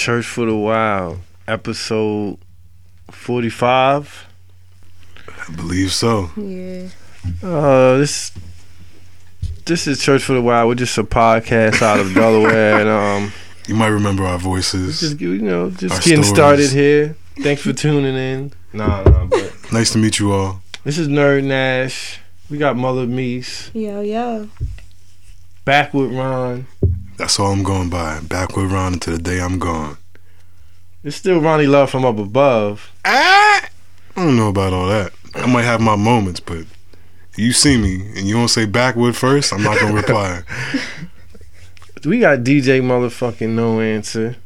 Church for the Wild, episode 45. I believe so. Yeah. Uh, this this is Church for the Wild. We're just a podcast out of Delaware, and um, You might remember our voices. just you know, just getting stories. started here. Thanks for tuning in. Nah, nah, but Nice to meet you all. this is Nerd Nash. We got Mother Meese Yo, yo. back with Ron. That's all I'm going by. Back with Ron until the day I'm gone. It's still Ronnie Love from up above. Ah! I don't know about all that. I might have my moments, but you see me and you don't say backward first, I'm not gonna reply. We got DJ motherfucking No Answer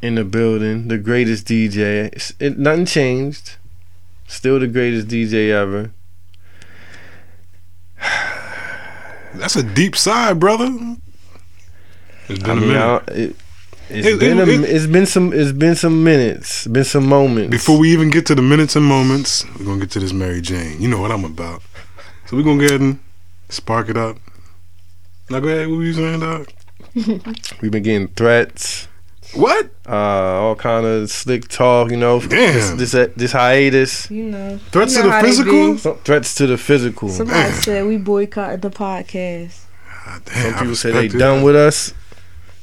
in the building. The greatest DJ. It, nothing changed. Still the greatest DJ ever. That's a deep side, brother. It's been I a mean, minute. It, it's It- been it- a, it- it's been some it's been some minutes, been some moments. Before we even get to the minutes and moments, we're gonna get to this Mary Jane. You know what I'm about. So we're gonna go ahead and spark it up. Now go ahead, what were you saying, dog? we've been getting threats, What? uh, all kind of slick talk, you know. Damn. This this, this hiatus, You know. Threats You to the physical? be. some threats to the physical. Some Somebody Man. said we boycotted the podcast. Ah, damn, I people say they respect done with us,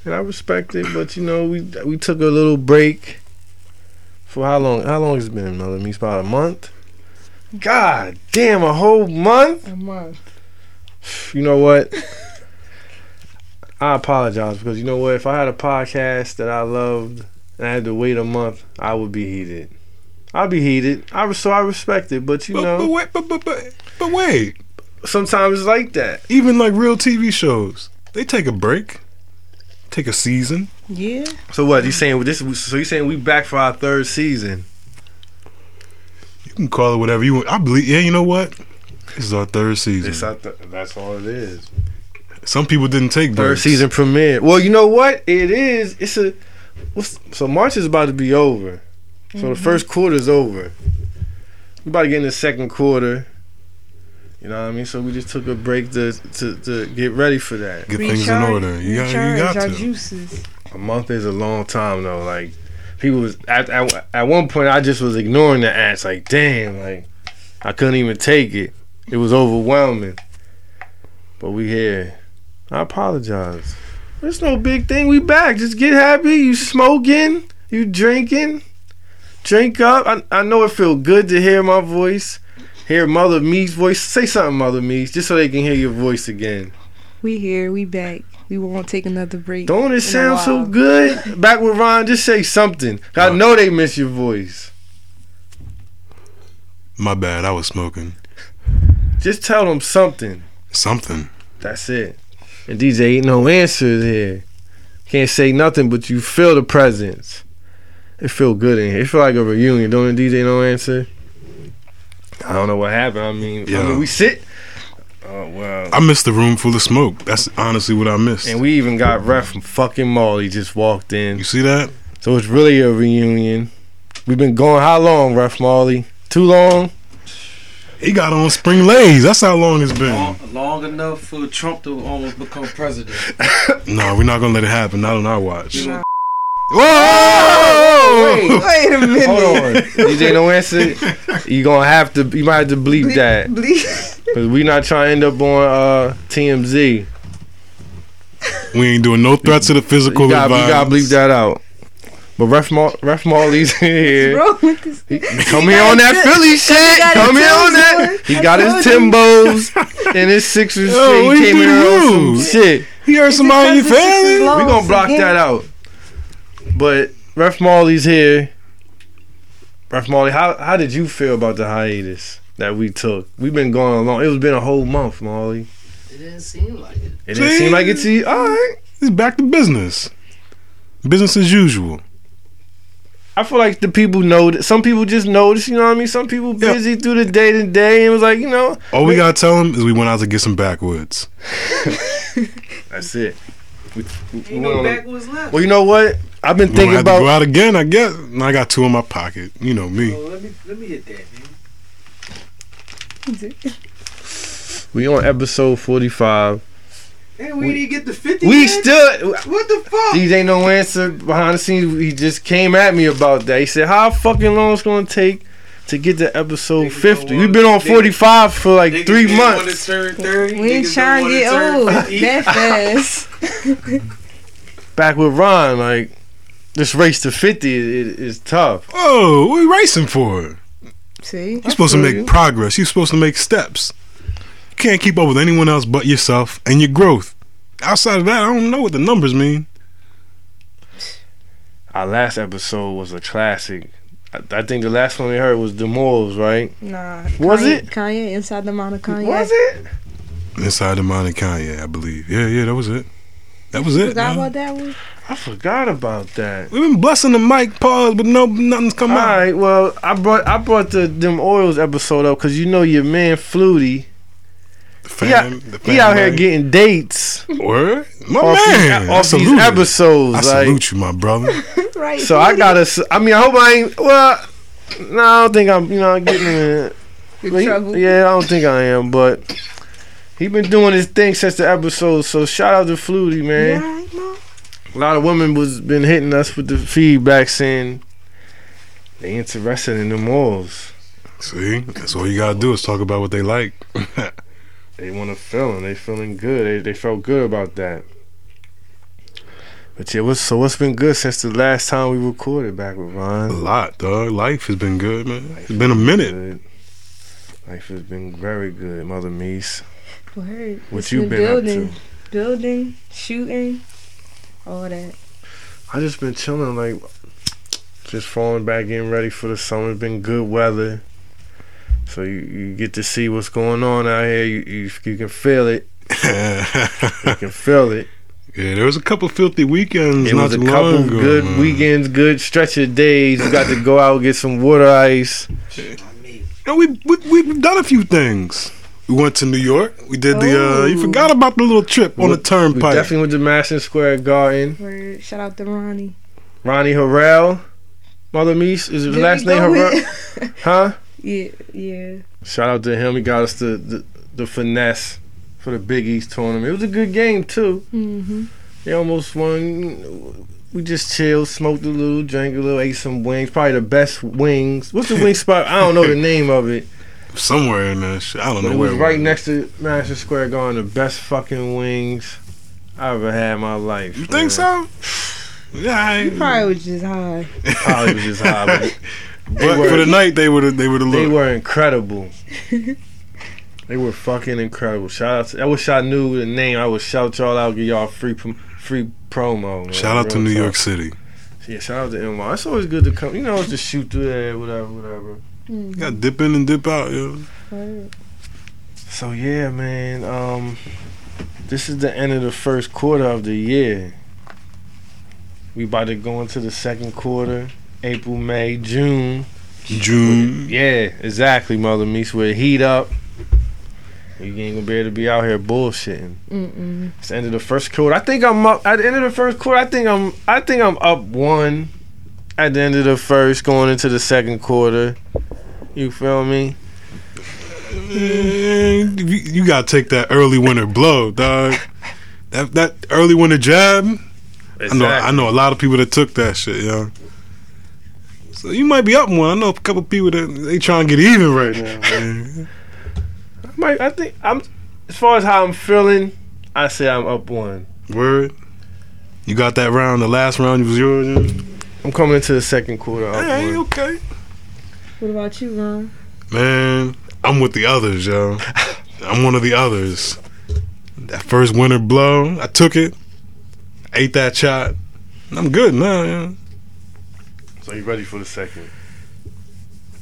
and I respect it. But you know, we we took a little break. For how long? How long has it been, Mother? Me about a month. God damn, a whole month. A month. You know what? I apologize because you know what? If I had a podcast that I loved and I had to wait a month, I would be heated. I'd be heated. I was so I respect it, but you But, but know, wait, but, but, but, but wait. sometimes it's like that. Even like real TV shows, they take a break, take a season. Yeah. So what? You saying this? So you saying we back for our third season? You can call it whatever you want. I believe. Yeah, you know what? This is our third season. This our th- that's all it is. Some people didn't take Third breaks. season premiere. Well, you know what? It is. It's a. So March is about to be over. So the mm-hmm. first quarter is over. We about to get in the second quarter. You know what I mean? So we just took a break to to, to get ready for that. Get things in order. You got, you got to. juices. A month is a long time though. Like people was at, at at one point I just was ignoring the ads. Like damn, like I couldn't even take it. It was overwhelming. But we here. I apologize. It's no big thing. We back. Just get happy. You smoking. You drinking. Drink up. I, I know it feel good to hear my voice. Hear Mother Me's voice. Say something, Mother Me's, just so they can hear your voice again. We here. We back. We won't take another break. Don't it sound so good? Back with Ron, just say something. I know they miss your voice. My bad. I was smoking Just tell them something. something. That's it. And DJ ain't no answers here. Can't say nothing, but you feel the presence. It feel good in here. It feel like a reunion, don't it, DJ no answer? I don't know what happened. I mean, I mean we sit. Oh wow. I missed the room full of smoke. That's honestly what I missed. And we even got ref from fucking Molly just walked in. you see that? So it's really a reunion. We've been going how long, Ref Molly? Too long? He got on spring lays. That's how long it's been. long, long enough for Trump to almost become president. No, we're not gonna let it happen. Not on our watch. Nah. Whoa! Wait. Wait a minute. Hold on. DJ No Answer, you gonna have to, you might have to bleep that. Bleep. Because we not trying to end up on uh, TMZ. We ain't doing no threats to the physical. You got, you got to bleep that out. But Ref, Mar- Ref Marley's here. Wrong with this? Come here on that Philly shit. Come here on that. on. He got his told Timbos and his Sixers Yo, shit. what He you came in do? on some shit. He heard somebody in your the six is family. low. We gonna block again. that out. But Ref Marley's here. Ref Marley, how how did you feel about the hiatus that we took? We've been going along. It was been a whole month, Marley. It didn't seem like it. It didn't seem like it to you. All right. it's back to business. Business as usual. I feel like the people know that some people just notice, you know what I mean? Some people Yeah. busy through the day to day and was like, you know, All we gotta tell them is we went out to get some backwoods. that's it. We, we- we no went on a- left. well, you know what? I've been We're thinking have to go about out again, I guess. And I got two in my pocket. You know me. Oh, let me let me hit that, man. we on episode 45. And we didn't get the 50 We yet? still. What the fuck? These ain't no answer behind the scenes. He just came at me about that. He said, "How fucking long it's gonna take to get to episode Niggas 50? We've been on want- 45 for like Niggas three months." We ain't trying to get old that fast. Back with Ron, like this race to 50 is, is tough. Oh, what are you racing for? See, You're supposed to make you. progress. You're supposed to make steps. You can't keep up with anyone else but yourself and your growth. Outside of that, I don't know what the numbers mean. Our last episode was a classic. I, I think the last one we heard was the Morals, right? nah. Was Kanye, it? Kanye inside the mind of Kanye? Was it? Inside the mind of Kanye, I believe. Yeah, yeah, that was it. That was it. Forgot man. about that one. I forgot about that. We've been blessing the mic pause, but no, nothing's come All out. right, well, I brought I brought the them oils episode up because you know your man Flutie. The He, out, the he out here family. getting dates Word, my off, man. these, I off these salute you. episodes. I like, salute you, my brother. right. so I gotta. I mean, I hope I ain't. Well, no, I don't think I'm. You know, getting in. in he- trouble. Yeah, I don't think I am, but he been doing his thing since the episode. So shout out to Flutie, man. alright, Mo? A lot of women was been hitting us with the feedback saying they interested in the morals. See, that's all you gotta do is talk about what they like. They want to feel and they feeling good. They they felt good about that. But yeah, what's so what's been good since the last time we recorded back with Von? a lot, dog. Life has been good, man. It's been a minute. Good. Life has been very good, Mother Meese. Word. What It's you been up building, to? Building, shooting, all that. I just been chilling, like just falling back in, ready for the summer. It's been good weather, so you, you get to see what's going on out here. You you, you can feel it. You can feel it. yeah, there was a couple filthy weekends. It not was a too couple long ago, good man. weekends, good stretch of days. You got to go out and get some water ice. No, we, we we've done a few things. We went to New York. We did the. uh You Oh. forgot about the little trip on the We turnpike. definitely went to Madison Square Garden. Word. Shout out to Ronnie. Ronnie Harrell, Mother Meese, is his Did last name Harrell? Huh? yeah, yeah. Shout out to him. He got us the, the the finesse for the Big East tournament. It was a good game too. Mm-hmm. They almost won. We just chilled, smoked a little, drank a little, ate some wings. Probably the best wings. What's the wing spot? I don't know the name of it. Somewhere in there. shit. I don't But know it where. was right next to Madison Square Garden. The best fucking wings I ever had in my life. You think so? Yeah, I He ain't- probably was just high. Probably was just high, but but were- for the night they would have they would have they were incredible. they were fucking incredible. Shout out! To, I wish I knew the name. I would shout y'all out, give y'all free free promo. Man. Shout out to New talk. York City. Yeah, shout out to NY. It's always good to come. You know, it's just shoot through there, whatever, whatever. Mm-hmm. You got dip in and dip out, yo. Word. So yeah, man. Um, this is the end of the first quarter of the year. We about to go into the second quarter. April, May, June. June. Yeah, exactly, Mother Meese. With heat up. You ain't gonna be able to be out here bullshitting. Mm-mm. It's the end of the first quarter. I think I'm up at the end of the first quarter. I think I'm. I think I'm up one. At the end of the first, going into the second quarter. You feel me? You, you gotta take that early winter blow, dog. That that early winter jab. I know I know a lot of people that took that shit, yo. So you might be up one. I know a couple people that they trying to get even right now. Man. I might. I think I'm. As far as how I'm feeling, I say I'm up one. Word. You got that round. The last round you was yours. Yeah? I'm coming into the second quarter up Hey, one. okay. What about you, Ron? Man, I'm with the others, yo. I'm one of the others. That first winter blow, I took it, ate that shot. I'm good now, yo. So you ready for the second?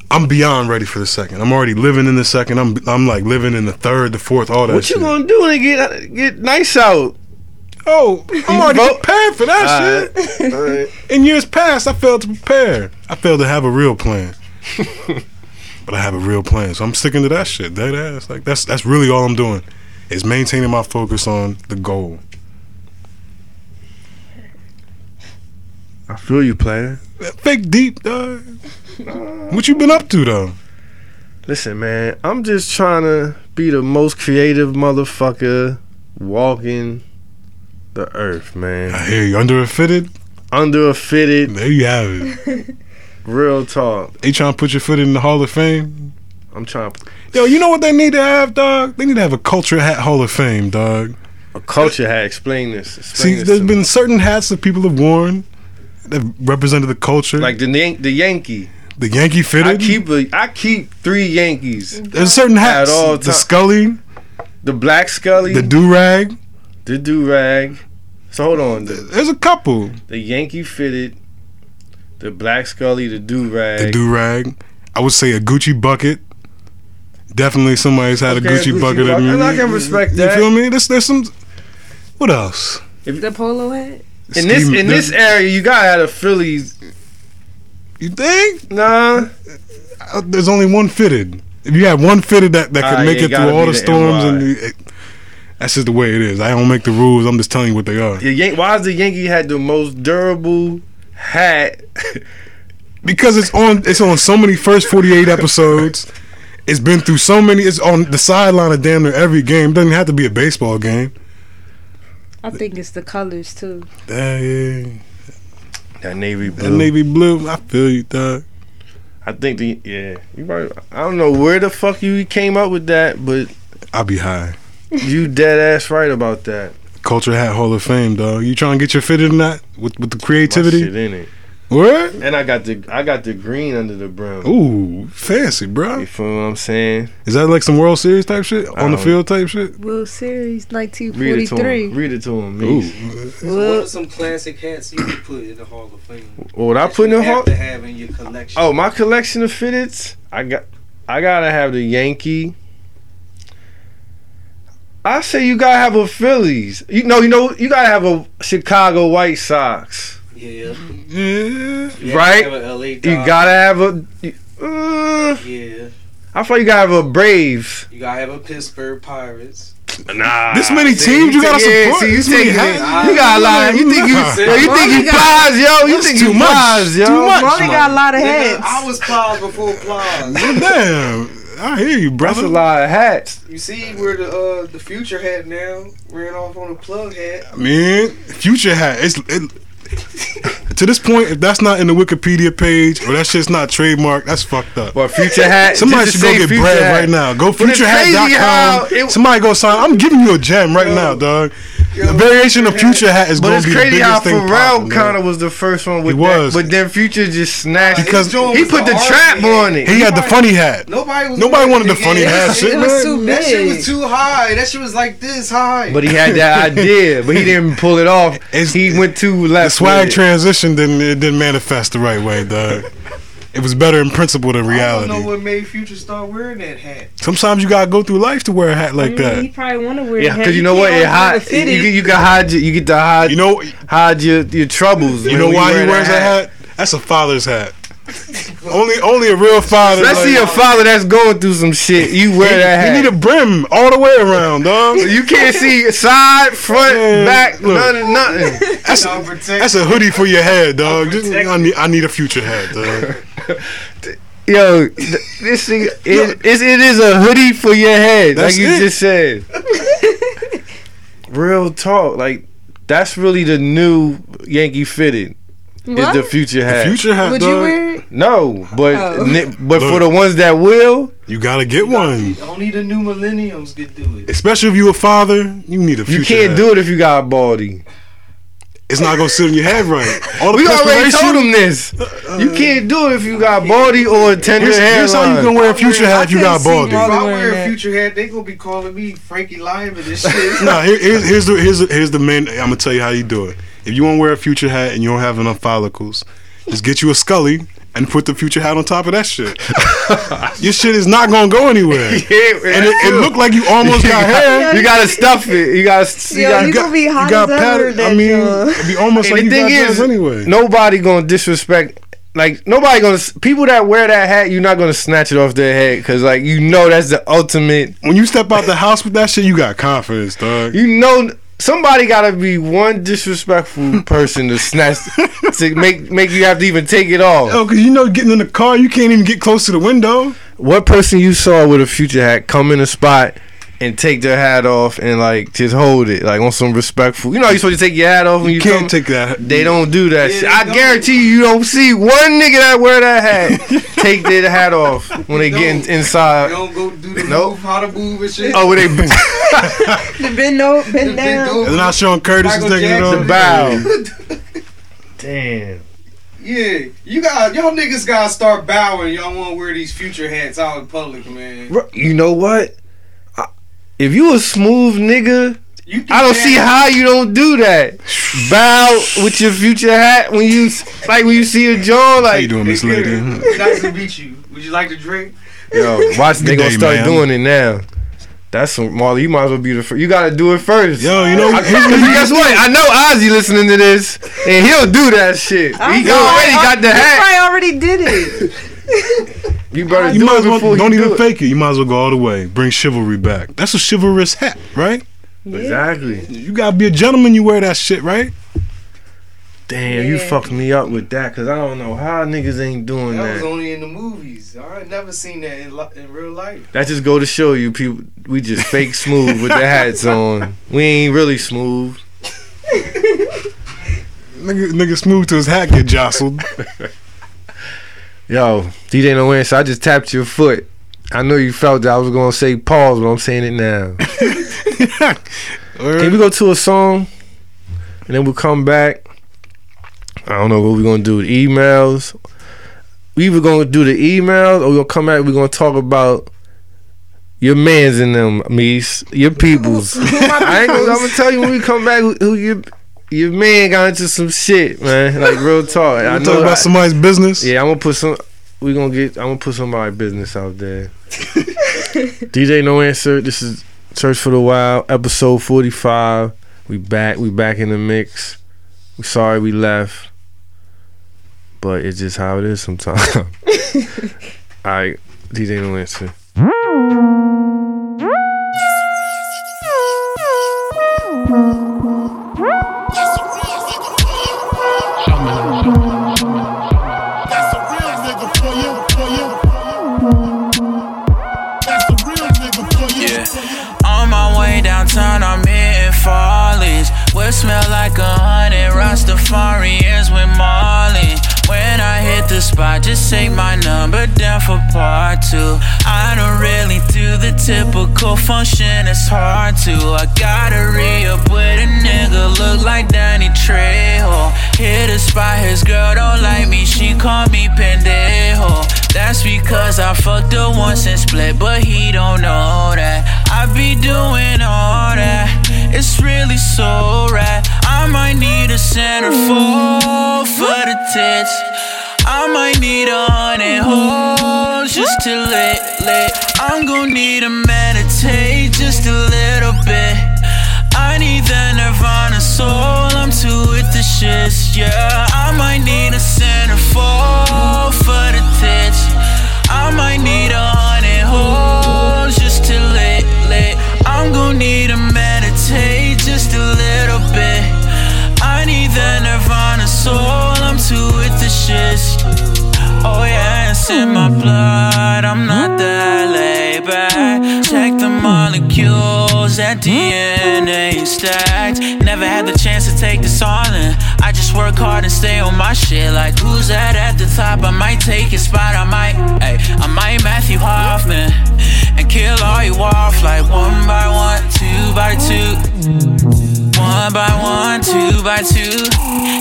I'm beyond ready for the second. I'm already living in the second. I'm I'm like living in the third, the fourth, all that What shit. you gonna do when it get get nice out? oh, I'm already vote? prepared for that Alright. shit. Alright. In years past, I failed to prepare. I failed to have a real plan. but I have a real plan, so I'm sticking to that shit. That ass, like that's that's really all I'm doing, is maintaining my focus on the goal. I feel you, player. Fake deep, dog. What you been up to though? Listen, man, I'm just trying to be the most creative motherfucker walking the earth, man. I hear you. Under a fitted. Under a fitted, There you have it. real talk. They trying to put your foot in the Hall of Fame. I'm trying to. Yo, you know what they need to have, dog? They need to have a culture hat Hall of Fame, dog. a culture hat. Explain this. Explain See, this there's to been me. certain hats that people have worn that represented the culture. like the Yan- the Yankee. the Yankee fitted. I fitted. keep a, I keep three Yankees. there's certain hats. At all the ti- Scully, The Black Scully, the do rag. the do rag. So hold on. The, There's a couple. the Yankee fitted, the Black Scully, the do rag, The rag. do rag. I would say a Gucci bucket. Definitely somebody's had Okay, a Gucci, Gucci bucket. bucket. at me. I can respect you that. You feel me? There's, there's some. What else? The polo hat. In this in this area, you gotta have the Phillies. You think? Nah, Uh, There's only one fitted. If you have one fitted that, that can Ah, make yeah, it through all the the storms, and the, it, that's just the way it is. I don't make the rules. I'm just telling you what they are. why is the Yankee had the most durable hat? because it's on it's on so many first 48 episodes it's been through so many it's on the sideline of damn near every game It doesn't have to be a baseball game I think it's the colors too. Dang, that navy blue. that navy blue i feel you dog I think the yeah. You probably, I don't know where the fuck you came up with that, but i'll be high you dead ass right about that. culture hat hall of fame dog you trying to get your fitted in that with, with the My creativity shit in it, what and I got the I got the green under the brim. ooh fancy bro You feel what I'm saying? is that like some world series type shit on the Um, field type shit World Series 1943. Read it to him. 1943. Read it to him. ooh Meeks. What are some classic hats you could put in the Hall of Fame? What I put in the have hall? to have in your collection. Oh, my collection of fitteds. I got. I gotta have the Yankee. I say you gotta have a Phillies. You know, you know, you gotta have a Chicago White Sox. Yeah. yeah You Right? Have to have a LA You gotta have a. Uh, Yeah. I thought you gotta have a Braves. You gotta have a Pittsburgh Pirates. Nah. This many see, teams you gotta yeah, support? See, you This many think hats? you got a lot. You think you? Nah. Yo, you think you Got- yo? You think too you much. flies, yo? Too much. Ronnie got a lot of hats. I was plies before plies. damn i hear you That's brother a lot of hats. you see where the uh, the future hat now ran off on a plug hat. Man, future hat. It's it, to this point. If that's not in the Wikipedia page or that shit's not trademarked, that's fucked up. But future hat. Somebody should go get bread hat. right now. Go But it's crazy futurehat.com. it- Somebody go sign. I'm giving you a gem right now, dog. The variation of future hat is But going it's to be the crazy biggest how thing. Pharrell popping, kind of was the first one with He that, was. but then Future just snatched Because His joint he put the Harvey trap hat. on it. he had the funny hat. Nobody was. Nobody wanted the funny get hat that shit, it man. was too That shit was too high. That shit was like this high. But he had that idea, but he didn't pull it off. It's- he went too left. The swag transition didn't it didn't manifest the right way, dog. It was better in principle than reality. I don't know what made Future start wearing that hat. Sometimes you gotta go through life to wear a hat like I mean, He probably want to wear. Yeah, a hat. because you know what? can't It hide. You, a fitted. can- you can hide. Your, you get to hide. You know, hide your your troubles. you know we why he wear wears that hat? That's a father's hat. only, only a real father. Especially like, a father that's going through some shit. You wear that hat. You need a brim all the way around, dog. you can't see side, front, Man, back, look. none, nothing. That's a, that's a hoodie for your head, dog. Just, I need, I need a future hat, dog. Yo, this thing it, it's, a hoodie for your head, That's like you it. just said. Real talk, like that's really the new Yankee fitted. Is the future hat? Future hat, Would you wear it? No, but Oh. ni- but for the ones that will, You gotta get one. Only the new millenniums could do it. Especially if you a father, you need a future you can't hat. do it if you got a baldy. It's not gonna sit in your head right. All the We already perspiration- told him this. Uh, you can't do it if you got baldy or a tender Here's, here's how you hairline. gonna wear a future hat if you got I baldy. If I wear a future hat, they gonna be calling me Frankie Lymon and shit. Nah, here, here's here's the here's the, here's the main. I'm gonna tell you how you do it. If you want to wear a future hat and you don't have enough follicles, just get you a Scully and put the future hat on top of that shit. Your shit is not gonna go anywhere. Yeah, And it, it looked like you almost got hair. You gotta stuff it. You gotta. You Yo, gotta you gonna be hot got as pattern- I mean, it'd be almost And like the you thing got is, dreads anyway. nobody gonna disrespect. Like nobody gonna people that wear that hat. You're not gonna snatch it off their head because like you know that's the ultimate. When you step out the house with that shit, you got confidence, dog. You know somebody gotta be one disrespectful person to snatch to make make you have to even take it off. Oh, cause you know, getting in the car, you can't even get close to the window. What person you saw with a future hat come in a spot and take their hat off and like just hold it like on some respectful. You know, you supposed to take your hat off when you, You can't come? take that. They don't do that Yeah, shit. I don't. guarantee you, you don't see one nigga that wear that hat take their hat off when they get in, don't. You inside. don't go do the Nope. move, how to move and shit. Oh, when they The bend, no, The bend big down. dude. They're not showing Curtis is Michael taking it Jackson. off. the bow. Damn. Yeah, you got y'all niggas gotta start bowing. Y'all want to wear these future hats out in public, man. You know what? I- If you a smooth nigga, You do I don't that. see how you don't do that. Bow with your future hat when you like when you see a John How you doing, Miss Lady? nice to meet you. Would you like to drink? yo watch they gonna day, start man. doing it now. That's some Marley. You might as well be the first. You gotta do it first. Yo, you know, I, here's what guess what? I know Ozzy listening to this, and he'll do that shit. I He know, already I- got the he hat. probably already did it. You better You do might it as well before don't you even do fake it. You might as well go all the way. Bring chivalry back. That's a chivalrous hat, right? Exactly. You gotta be a gentleman. You wear that shit, right? Damn, you fucked me up with that because I don't know how niggas ain't doing That That was only in the movies. I ain't never seen that in, li- in real life. That just go to show you people we just fake smooth with the hats on. We ain't really smooth. Nigga, nigga smooth to his hat get jostled. Yo, DJ No Answer, I just tapped your foot. I know you felt that I was gonna say pause, but I'm saying it now. Can we go to a song and then we'll come back? I don't know what we're gonna do. The emails. We either gonna do the emails or we're gonna come back. We're gonna talk about your mans in them, Mies, your peoples. I ain't gonna. I'm gonna tell you when we come back who, who your your man got into some shit, man. Like real talk. I I know. talk about I- somebody's business. yeah, I'm gonna put some. We gonna get. I'm gonna put some of my business out there. DJ No Answer. This is Church for the Wild, episode 45. We back. We back in the mix. We sorry we left, but it's just how it is sometimes. All right, DJ No Answer. Downtown, I'm hitting Follies. Will smell like a hundred Rastafarians with Marley. When I hit the spot, just say my number down for part two. I don't really do the typical function, it's hard to. I gotta re up with a nigga, look like Danny Trejo. Hit a spot, his girl don't like me, she call me pendejo. That's because I fucked her once and split, but he don't know that. I be doing all that. It's really so rad. I might need a centerfold for the tits. I might need a hundred hoes just to lit lit. I'm gon' need to meditate just a little bit. I need that Nirvana soul. I'm too with the shits, yeah. I might need a centerfold for the tits. I might need a hundred hoes just to lit lit. I'm gon' need to meditate just a little bit. I need that Nirvana soul. I'm too with the shits. Oh yeah, it's in my blood. I'm not that laid back. Check the molecules, that DNA stacked. Never had the take this all in. I just work hard and stay on my shit. Like who's that at the top? I might take his spot. I might, hey, I might Matthew Hoffman and kill all you off like one by one, two by two. One by one, two by two.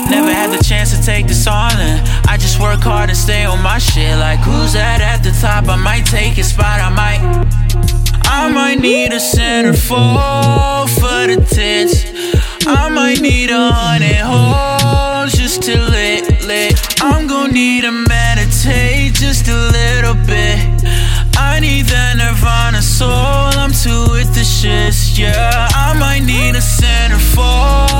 Never had the chance to take this all in. I just work hard and stay on my shit. Like who's that at the top? I might take his spot. I might. I might need a centerfold for the tits. I might need a hundred hoes just to lit lit. I'm gon' need to meditate just a little bit. I need that Nirvana soul. I'm too with the shits, yeah. I might need a centerfold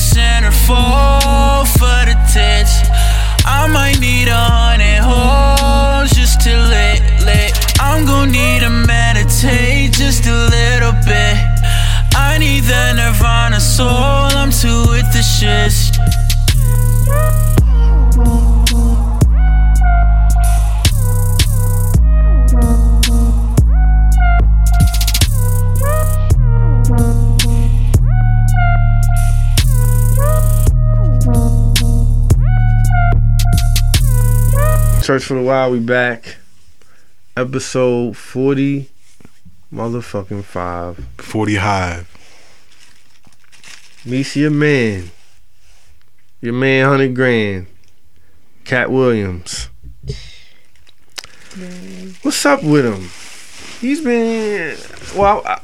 centerfold for the tits. I might need a hundred holes just to lit, lit. I'm gon' need to meditate just a little bit. I need the Nirvana soul, I'm too with the shits. Church for the Wild. We back. Episode forty, motherfucking five. Forty Hive. Meets your man. Your man, hundred grand. Katt Williams. Man. What's up with him? He's been well. I,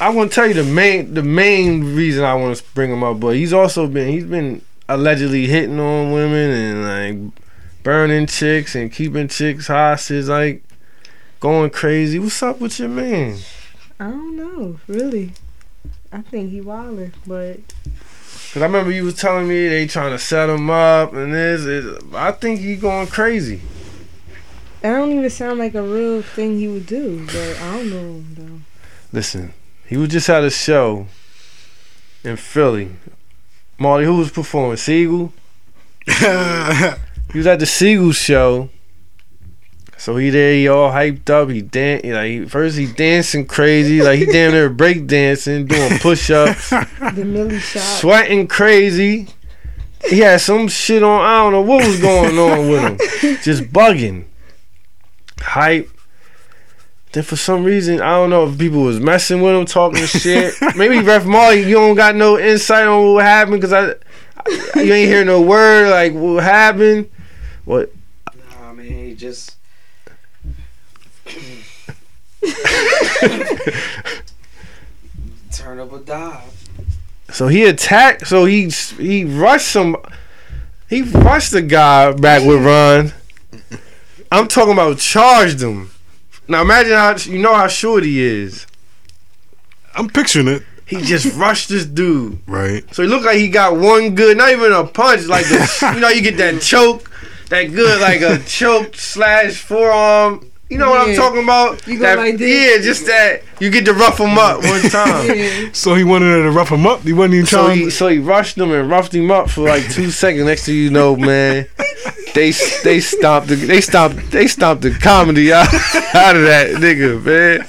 I want to tell you the main the main reason I want to bring him up, but he's also been he's been allegedly hitting on women and like burning chicks and keeping chicks hostage, like going crazy. What's up with your man? I don't know, really. I think he wildin', but Cause I remember you was telling me they trying to set him up and this. Is, I think he going crazy. that don't even sound like a real thing he would do. But I don't know him though. Listen, he was just at a show in Philly. Marty, who was performing? Sigel. He was at the Sigel show. So he there, he all hyped up. He dan- like first he dancing crazy, like he damn near break dancing, doing push ups, The Millie shot. sweating crazy. He had some shit on. I don't know what was going on with him, just bugging, hype. Then for some reason, I don't know if people was messing with him, talking shit. Maybe Ref Marley, you don't got no insight on what happened because I, I, you ain't hear no word like what happened. What Nah, man, he just. Turn up a dive. So he attacked. So he he rushed some. He rushed the guy back with Ron. I'm talking about charged him. Now imagine how you know how short he is. I'm picturing it. He just rushed this dude. Right. So he looked like he got one good, not even a punch, like the, you know you get that choke, that good like a choke slash forearm. You know what I'm talking about? You go That- like this. Yeah, just that you get to rough him up one time. Yeah. So he wanted to rough him up. He wasn't even So trying. he so he rushed him and roughed him up for like two seconds. Next thing you know, man, they they stopped the they stopped they stopped the comedy out, out of that nigga, man.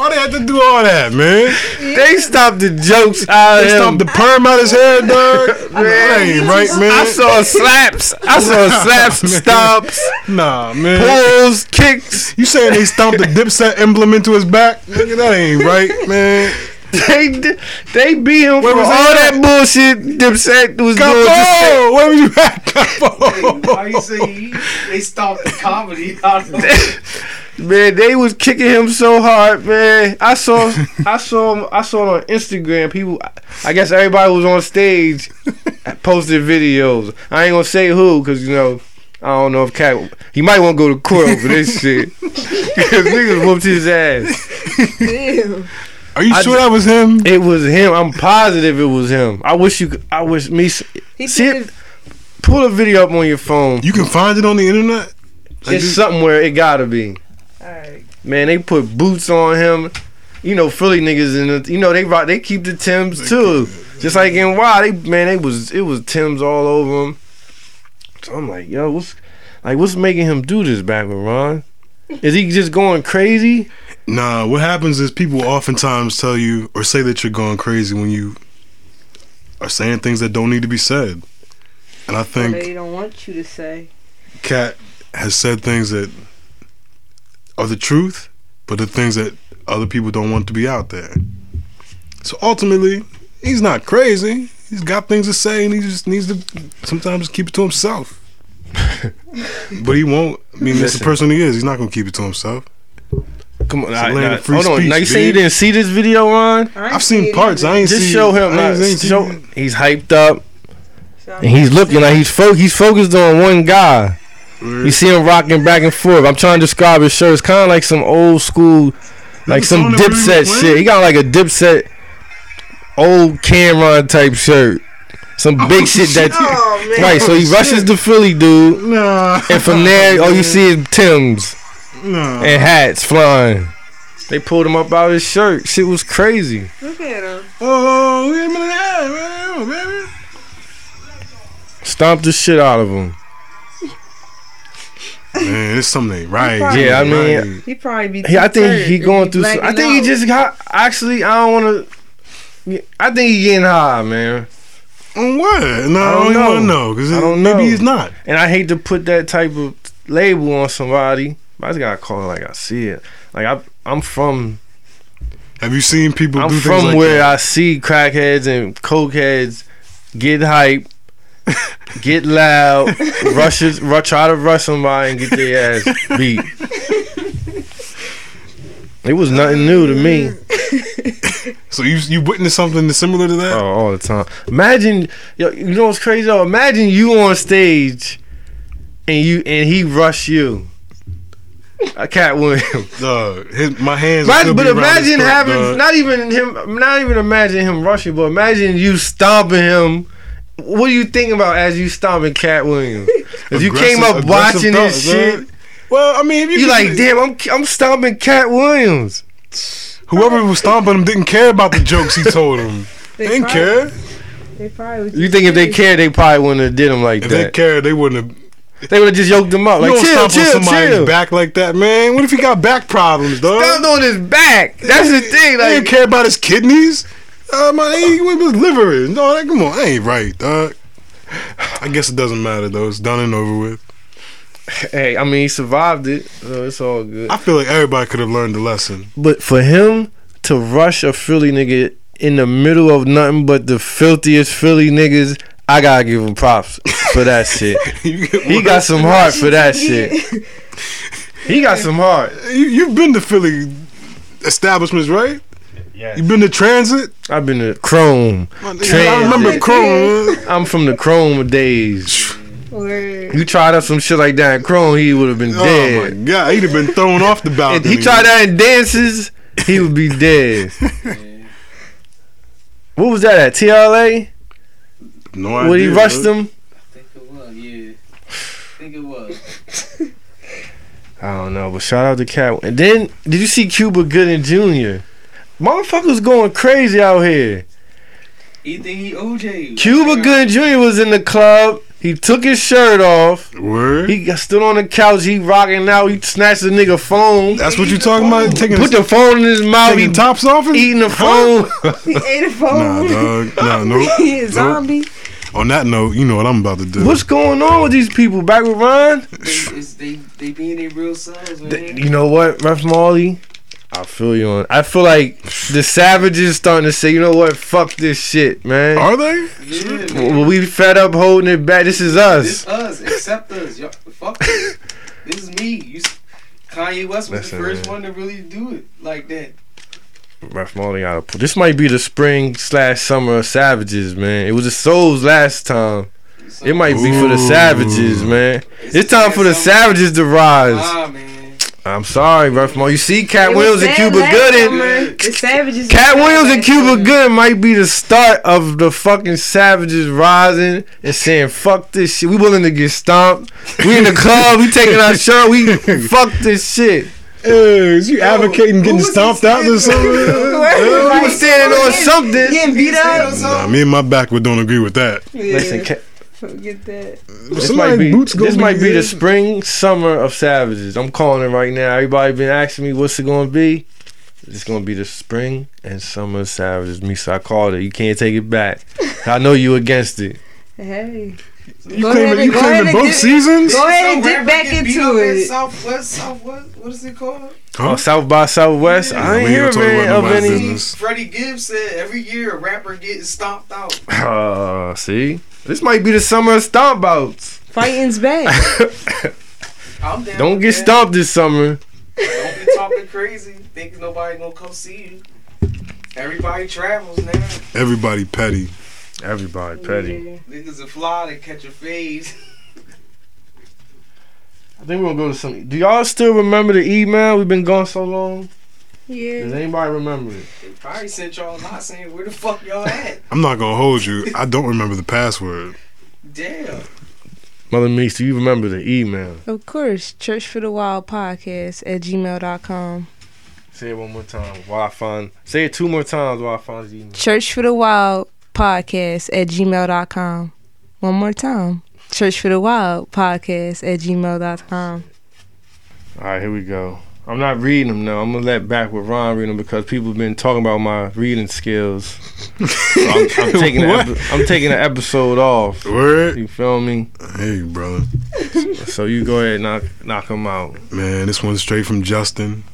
Why they have to do all that, man? They stopped the jokes out of They him. stomped the perm out his head, dog. that ain't right, man. I saw slaps. I saw slaps, Nah, man. stomps, Nah, man. pulls, kicks. You saying they stomped the Dipset emblem into his back? Nigga, that ain't right, man. They they beat him Where for all he at? that bullshit. Dipset was doing. to say- Capo! Where was you at, Hey, Capo? why you say he, they stopped the comedy out of it? Man, they was kicking him so hard, man. I saw, I saw, him, I saw it on Instagram. People, I guess everybody was on stage, posted videos. I ain't gonna say who, cause you know, I don't know if Katt, he might want to go to court over this shit. Cause niggas whooped his ass. Damn. Are you I sure that was him? It was him. I'm positive it was him. I wish you, I wish me. s- He See it, pull a video up on your phone. You can find it on the internet? Like It's this- somewhere it gotta be. Alright. Man, they put boots on him. You know, Philly niggas in the you know they rock they keep the Tims too. Just like in Wild, they man, they was it was Tims all over him. So I'm like, yo, what's like what's making him do this back with Ron? Is he just going crazy? Nah, what happens is people oftentimes tell you or say that you're going crazy when you are saying things that don't need to be said. And I Or think they don't want you to say. Katt has said things that are the truth, but the things that other people don't want to be out there. So ultimately, he's not crazy. He's got things to say, and he just needs to sometimes keep it to himself. but he won't. I mean, that's the person he is. He's not going to keep it to himself. Come on, It's a I- land I- of free hold on. speech, Now you say you didn't see this video, Ron? I ain't I've seen parts. I ain't Just see, show him. I ain't, like, ain't seen show, he's hyped up So and he's looking like he's fo- he's focused on one guy. You see him rocking back and forth. I'm trying to describe his shirt. It's kind of like some old school, like some song that we Dipset shit. He got like a Dipset, old Cam'ron type shirt. Some big shit that. Oh man. Right, so he Oh, rushes the Philly dude, Nah. and from there, all you see is Tim's Nah. and hats flying. They pulled him up out of his shirt. Shit was crazy. Look at him. Oh, wait a minute. Hey, baby. Stomped the shit out of him. Man, it's something ain't right. Yeah, I mean, Right. He probably be. He, I think he going through. Some, I blacking think he just got. Actually, I don't want to. I think he getting high, man. On what? No, I don't, don't even want to know. know because I don't know. maybe he's not. And I hate to put that type of label on somebody. But I just gotta call it like I see it. Like I, I'm from, Have you seen people I'm do things from like where that? I see crackheads and cokeheads get hype, get loud, rushes, ru- try to rush somebody and get their ass beat. It was nothing new to me. So you you witnessed something similar to that? Oh, all the time. Imagine, yo, you know what's crazy? Though? Imagine you on stage, and you and he rush you. Katt Williams. Dog, his, my hands. Imagine, but imagine having dog. not even him, not even imagine him rushing, but imagine you stomping him. What do you think about as you stomping Katt Williams? If you came up watching aggressive this shit, dog. Well, I mean, if you you can- like, damn, I'm I'm stomping Katt Williams. whoever was stomping him didn't care about the jokes he told him. They They didn't probably- care. They probably was You think if they cared, they probably wouldn't have did him like that? If they that. cared, they wouldn't have. They would have just yoked him up. Like, you don't chill, stomp on chill, somebody's chill. back like that, man. What if he got back problems, dog? Stomped on his back. That's the thing. They didn't care about his kidneys. Uh, my, he went with his liver. is. No, that, come on, that ain't right, dog. I guess it doesn't matter though. It's done and over with. hey, I mean, he survived it, so it's all good. I feel like everybody could have learned the lesson. But for him to rush a Philly nigga in the middle of nothing but the filthiest Philly niggas, I gotta give him props for that shit. He got some heart for that shit. He got some heart. You, you've been to Philly establishments, right? Yeah. You've been to Transit. I've been to Chrome. I remember Chrome. I'm from the Chrome days. Word. You tried up some shit like that in Chrome, he would have been Oh my dead. god, he'd have been thrown off the balcony. he tried that in dances, he would be dead. What was that at TLA? No idea. When he rushed dog. him? I think it was, yeah. I think it was. I don't know, but shout out to Katt. And then, did you see Cuba Gooding Jr.? Motherfuckers going crazy out here. He think he OJ. Cuba Gooding Jr. was in the club. He took his shirt off. Word. He got stood on the couch. He rocking out. He snatched the nigga phone. That's what you talking about? Taking, Put the phone in his mouth. He tops off? him? eating the phone. He ate a Nah, phone. dog. Nah, no. he a zombie. On that note, you know what I'm about to do. What's going on with these people? Back with Ron? They, it's, they, they being their real selves, man. Th- You know what, Ref Marley? I feel you on. I feel like the savages starting to say, you know what? Fuck this shit, man. Are they? yeah, man. We fed up holding it back. This is us. This us. us. Accept us. Y'all, fuck us. This is me. You, Kanye West was Listen, the first man. one to really do it like that. Ref Marley out of This might be the spring slash summer of savages, man. It was the souls last time. It might be for the savages, man. It's time for the savages to rise. Ah, man. I'm sorry, Ref Marley. You see, Katt It Williams and Cuba Gooding. summer. The savages. Katt Williams and Cuba summer. Gooding might be the start of the fucking savages rising and saying fuck this shit. We willing to get stomped. We in the club. We taking our shirt. We fuck this shit. Hey, is you advocating getting stomped out or something? Word, We like, was standing on something. Getting beat up. Nah, me and my backwood don't agree with that. Yeah, Listen, Ca- forget that. this Somebody might be boots this might be the spring summer of savages. I'm calling it right now. Everybody been asking me what's it gonna be. It's gonna be the spring and summer of savages. Me, so I called it. You can't take it back. I know you against it. Hey. You Go claiming, ahead you claiming both dip- seasons? Go ahead and So dip back into it. Southwest, Southwest. What is it called? Oh, South by Southwest. I ain't we ain't hear gonna of, about of nobody's any. business. Freddie Gibbs said every year a rapper getting stomped out. Uh, see, this might be the summer of stomp outs. Fighting's back. I'm down Don't get that. stomped this summer. Don't be talking crazy. Thinking nobody gonna come see you. Everybody travels now. Everybody petty. Everybody petty. Niggas are fly to catch a fade. I think we're gonna go to some. Do y'all still remember the email? We've been gone so long. Yeah. Does anybody remember it? They probably sent y'all a lot saying where the fuck y'all at. I'm not gonna hold you. I don't remember the password. Damn. Mother Meeks, do you remember the email? Of course. Church for the Wild podcast at gmail.com. Say it one more time while I find. Say it two more times while I find the email. Church for the Wild podcast at gmail.com. One more time. Church for the Wild podcast at gmail.com. All right, here we go. I'm not reading them though. I'm gonna let back with Ron read them because people have been talking about my reading skills. So I'm, I'm taking the epi- I'm taking the episode off. Word. You feel me? Hey, brother. So you go ahead and knock knock them out. Man, this one's straight from Justin.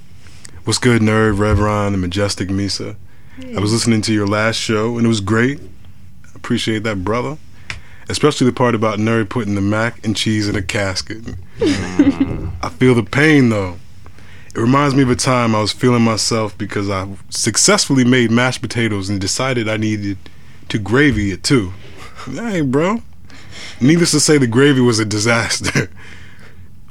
What's good, nerd, Revron, and Majestic Misa? I was listening to your last show, and it was great. I appreciate that, brother. Especially the part about Nuri putting the mac and cheese in a casket. Mm. I feel the pain, though. It reminds me of a time I was feeling myself because I successfully made mashed potatoes and decided I needed to gravy it too. Hey, bro. Needless to say, the gravy was a disaster.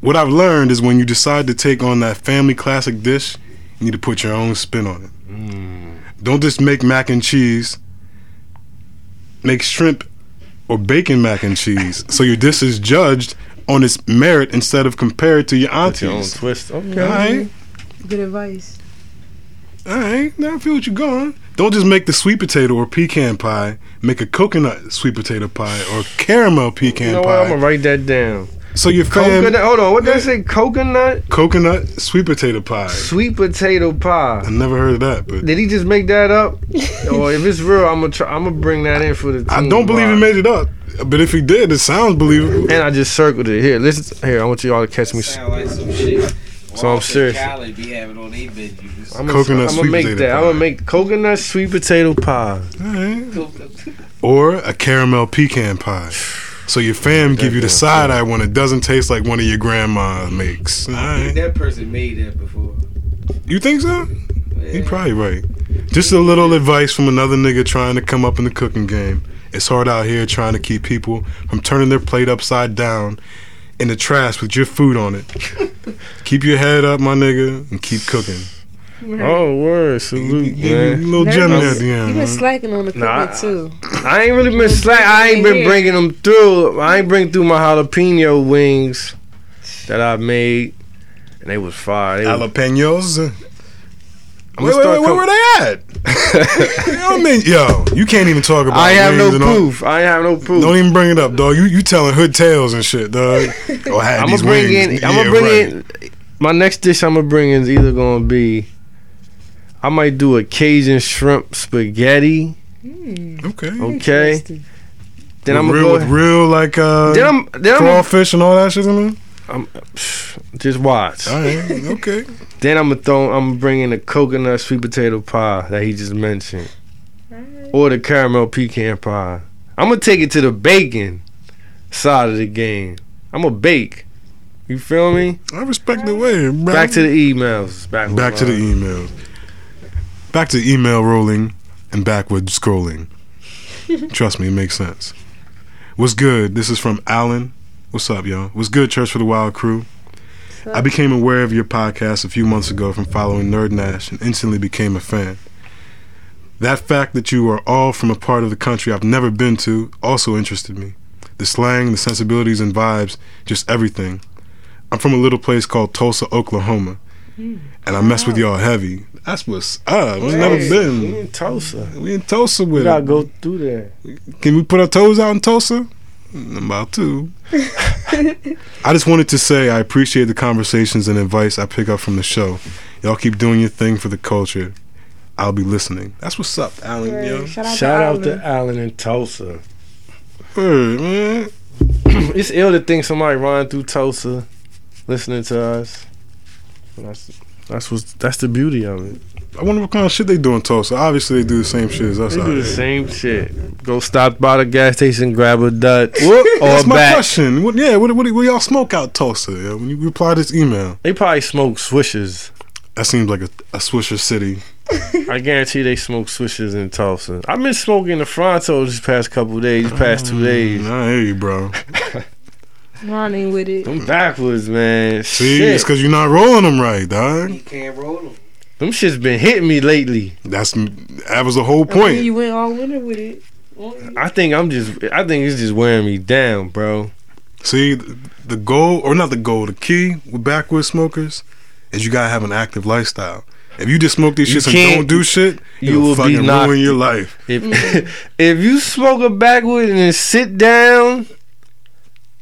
What I've learned is when you decide to take on that family classic dish, you need to put your own spin on it. Mm. Don't just make mac and cheese. Make shrimp or bacon mac and cheese. So your dish is judged on its merit instead of compared to your Put your own auntie's. twist. Okay. All right, Good advice. all right. Now I feel what you're going. Don't just make the sweet potato or pecan pie. Make a coconut sweet potato pie or caramel pecan You know what? I'm gonna write that down. So your fam Coconut. Hold on. What did I say? Coconut coconut sweet potato pie. sweet potato pie. I never heard of that, but Did he just make that up? or oh, if it's real, I'm gonna try. I'm gonna bring that in for the. I don't believe he made it up. But if he did, it sounds believable. And I just circled it. Here, listen. Here, I want you all to catch me. Sound like some shit. So I'm Walter serious. Cali be having on their menus. I'm Coconut gonna, I'm sweet make potato that. I'm pie. gonna make coconut sweet potato pie. Alright. Or a caramel pecan pie. So your fam give you the side eye when it doesn't taste like one of your grandma makes. I think that person made that before. You think so? You probably right. Just a little advice from another nigga trying to come up in the cooking game. It's hard out here trying to keep people from turning their plate upside down in the trash with your food on it. keep your head up, my nigga, and keep cooking. Oh, word. Salute, You, you man. little gentleman at the You end. been slacking on the cooking Nah, too. I ain't really been slack. I ain't been bringing them through. I ain't bring through my jalapeno wings that I made, and they was fire. They Jalapenos. I'm Wait, gonna wait, start wait, where were they at? you know what I mean? Yo, you can't even talk about I have no wings and all- proof. I ain't have no proof. Don't even bring it up, dog. You you telling hood tales and shit, dog. I had I'm gonna bring wings. in. I'm Yeah, gonna bring right. in. My next dish I'm gonna bring in is either gonna be. I might do a Cajun shrimp spaghetti. Okay. Okay. Interesting. Then I'm gonna real, go. with real like uh, then I'm. Then I'm. and all that shit in there. I'm just watch. All right, okay. Then I'm gonna throw. I'm gonna bring in the coconut sweet potato pie that he just mentioned, or the caramel pecan pie. I'm gonna take it to the bacon side of the game. I'm gonna bake. You feel me? I respect the way. Bro. Back to the emails. Back, back to the emails. Back to email rolling and backward scrolling. Trust me, it makes sense. What's good? This is from Alan. What's up, yo? What's good, Church for the Wild Crew? I became aware of your podcast a few months ago from following Nerd Nash and instantly became a fan. That fact that you are all from a part of the country I've never been to also interested me. The slang, the sensibilities and vibes, just everything. I'm from a little place called Tulsa, Oklahoma, and I mess with y'all heavy. That's what's up. We've never been. We in Tulsa. We in Tulsa We with gotta it. go through there. Can we put our toes out in Tulsa? I'm about to. I just wanted to say I appreciate the conversations and advice I pick up from the show. Y'all keep doing your thing for the culture. I'll be listening. That's what's up, Alan. Yo. Right. Shout out Shout to out Alvin. to Allen in Tulsa. Hey, man. it's ill to think somebody running through Tulsa, listening to us. That's that's what that's the beauty of it. I wonder what kind of shit they do in Tulsa. Obviously, they do the same shit as us They do the here. same shit. Go stop by the gas station, grab a Dutch, What? or That's my back. question. What, yeah, what, what, what y'all smoke out Tulsa? Yeah, when you reply this email, They probably smoke swishes. that seems like a, a Swisher city. I guarantee they smoke swishes in Tulsa. I've been smoking the Fronto this past couple days, these past two mm, days. I hear you, bro. Ron ain't with it. Them Backwoods, man. See, Shit. it's because you're not rolling them right, dog. You can't roll them. Them shit's been hitting me lately. That's that was the whole I mean, point. you went all winter with it. I think I'm just. I think it's just wearing me down, bro. See, the goal, or not the goal, the key with backwoods smokers is you gotta have an active lifestyle. If you just smoke these You shits and don't do shit, you you will will be fucking knocked- ruin your life. If if you smoke a backwood and then sit down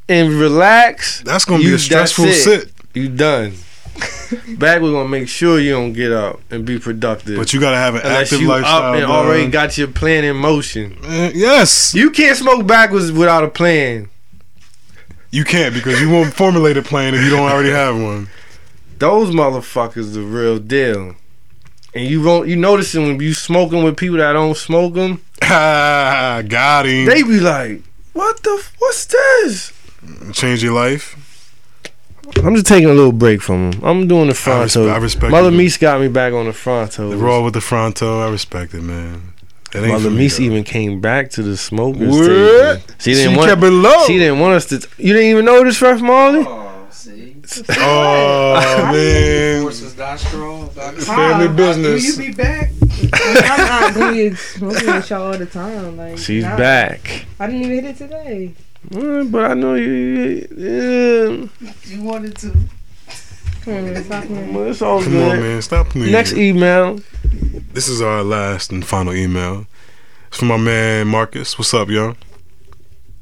and relax, That's gonna be a stressful sit. you done. Back we're gonna make sure you don't get up and be productive. But you gotta have an Unless active you lifestyle. up and already got your plan in motion. Eh, yes, You can't smoke Backwoods without a plan. you can't because you won't formulate a plan if you don't already have one. Those motherfuckers the real deal. And you won't you noticing when you smoking with people that don't smoke them, Ah, got him. they be like, "What the? What's this?" Change your life. I'm just taking a little break from them. I'm doing the I, res- fronto. I respect Mother it. Meese got me back on the fronto. The raw with the fronto. I respect it, man. That Mother me, Meese though. even came back to the smokers What? table. She She didn't want. kept it low. She didn't want us to. You didn't even know this, Ref Marley. Oh, see. Oh man, Forces die strong. die- family Will you be back? I'm not gonna be smoking with y'all all the time. Like She's nah. back. I didn't even hit it today. Mm, But I know you. Yeah, You wanted to. Come on, man, stop me. well, it's all Come on, man. Stop playing. Next email. This is our last and final email. It's from my man Marcus. What's up, y'all?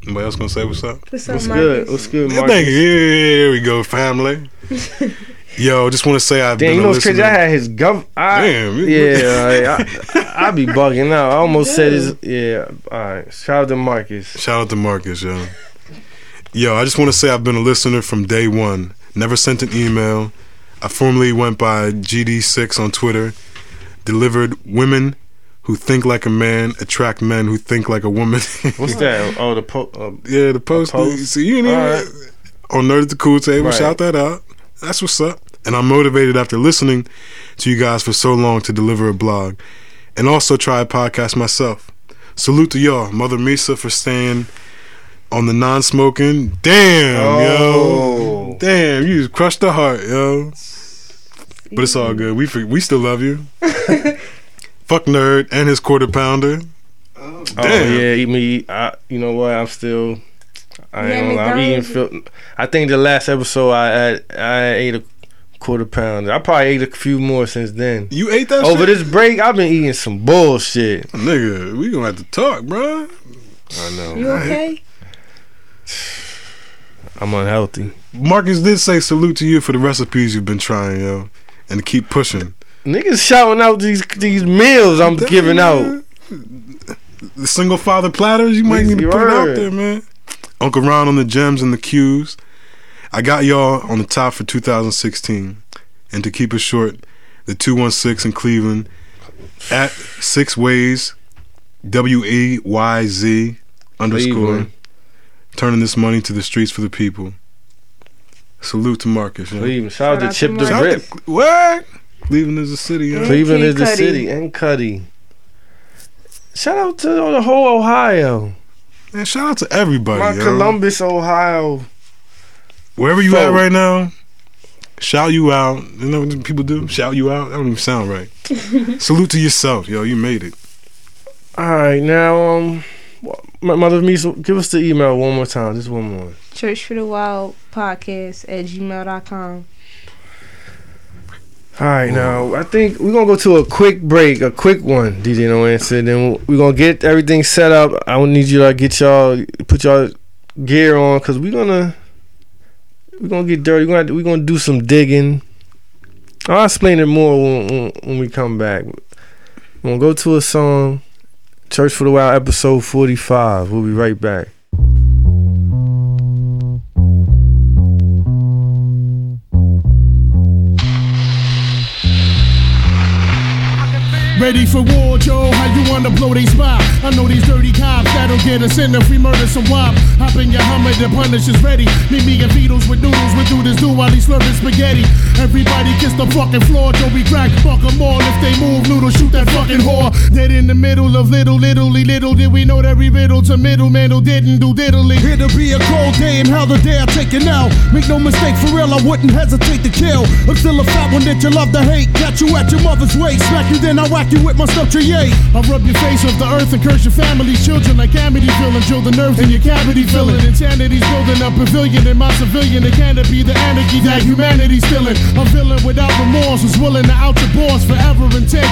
Anybody else gonna say what's up? What's up, What's Marcus? good? What's good, Yeah, Marcus? thank you. Here we go, family. Yo, just want to say I've Damn, been you a know what's crazy? I had his gov. I, Damn, yeah, like, I, I be bugging out. I almost said his. Yeah, all right. Shout out to Marcus. Shout out to Marcus, yo. Yo, I just want to say I've been a listener from day one. Never sent an email. I formerly went by GD6 on Twitter. Delivered women who think like a man attract men who think like a woman. What's that? Oh, the po- uh, Yeah, the post. post? See, you ain't even Alright. on Nerd at the Cool Table. Right. Shout that out. That's what's up. And I'm motivated after listening to you guys for so long to deliver a blog, and also try a podcast myself. Salute to y'all, Mother Misa, for staying on the non-smoking. Damn, yo, Oh. damn, you just crushed the heart, yo. But it's all good. We we still love you. Fuck nerd and his quarter pounder. Oh, Oh Damn. yeah, eat me. I, you know what? I'm still. I Yeah, ain't gonna lie, I'm eating. McDonald's. Fil- I think the last episode I had, I ate a quarter pound. I probably ate a few more since then. You ate that Over shit? this break, I've been eating some bullshit. nigga. We gonna have to talk, bro. I know. You okay? I'm unhealthy. Marcus did say salute to you for the recipes you've been trying, yo, and to keep pushing. Niggas shouting out these these meals I'm giving out. The single father platters, you might Niggas need to put out there, man. Uncle Ron on the gems and the cues. I got y'all on the top for 2016. And to keep it short, the 216 in Cleveland at six ways W E Y Z underscore Cleveland. turning this money to the streets for the people. Salute to Marcus. yo. Cleveland. Shout, Shout out out to Chip the Shout Rip. to- what? Cleveland is a city. Yeah. Cleveland is the city and Cudi. Shout out to the whole Ohio. Man, shout out to everybody. My yo. Columbus, Ohio. Wherever you at right now, shout you out. You know what people do? Shout you out. That don't even sound right. Salute to yourself, yo. You made it. All right, now um, my mother Misa, give us the email one more time, just one more. Church for the Wild podcast at gmail.com. All right, now I think we're gonna go to a quick break, a quick one, DJ No Answer. Then we're gonna get everything set up. I will need you to get y'all, put y'all gear on, cause we're gonna we're gonna get dirty. We're gonna we're gonna do some digging. I'll explain it more when, when, when we come back. We're gonna go to a song, Church for the Wild, episode forty-five. We'll be right back. Ready for war, Joe? How you wanna blow they spot? I know these dirty cops that'll get us in if we murder some wop. Hop in your Hummer, the punish is ready. Meet me and Beatles with noodles, we do this do while he's slurping spaghetti. Everybody kiss the fucking floor, Joe. We crack, fuck 'em all. If they move, noodle, shoot that fucking whore. Dead in the middle of little, littly, little did we know that we riddle to middleman who didn't do diddly. It'll be a cold day and hell the day I take it now. Make no mistake, for real, I wouldn't hesitate to kill. I'm still a fat one that you love to hate. Got you at your mother's waist, smack you, then I whack you with my stuff to I'll rub your face off the earth and curse your family's children like Amityville and drill the nerves in your cavity filling. Insanity's building a pavilion in my civilian. It can't be the anarchy that humanity's feeling. A villain without remorse who's willing to out your boss forever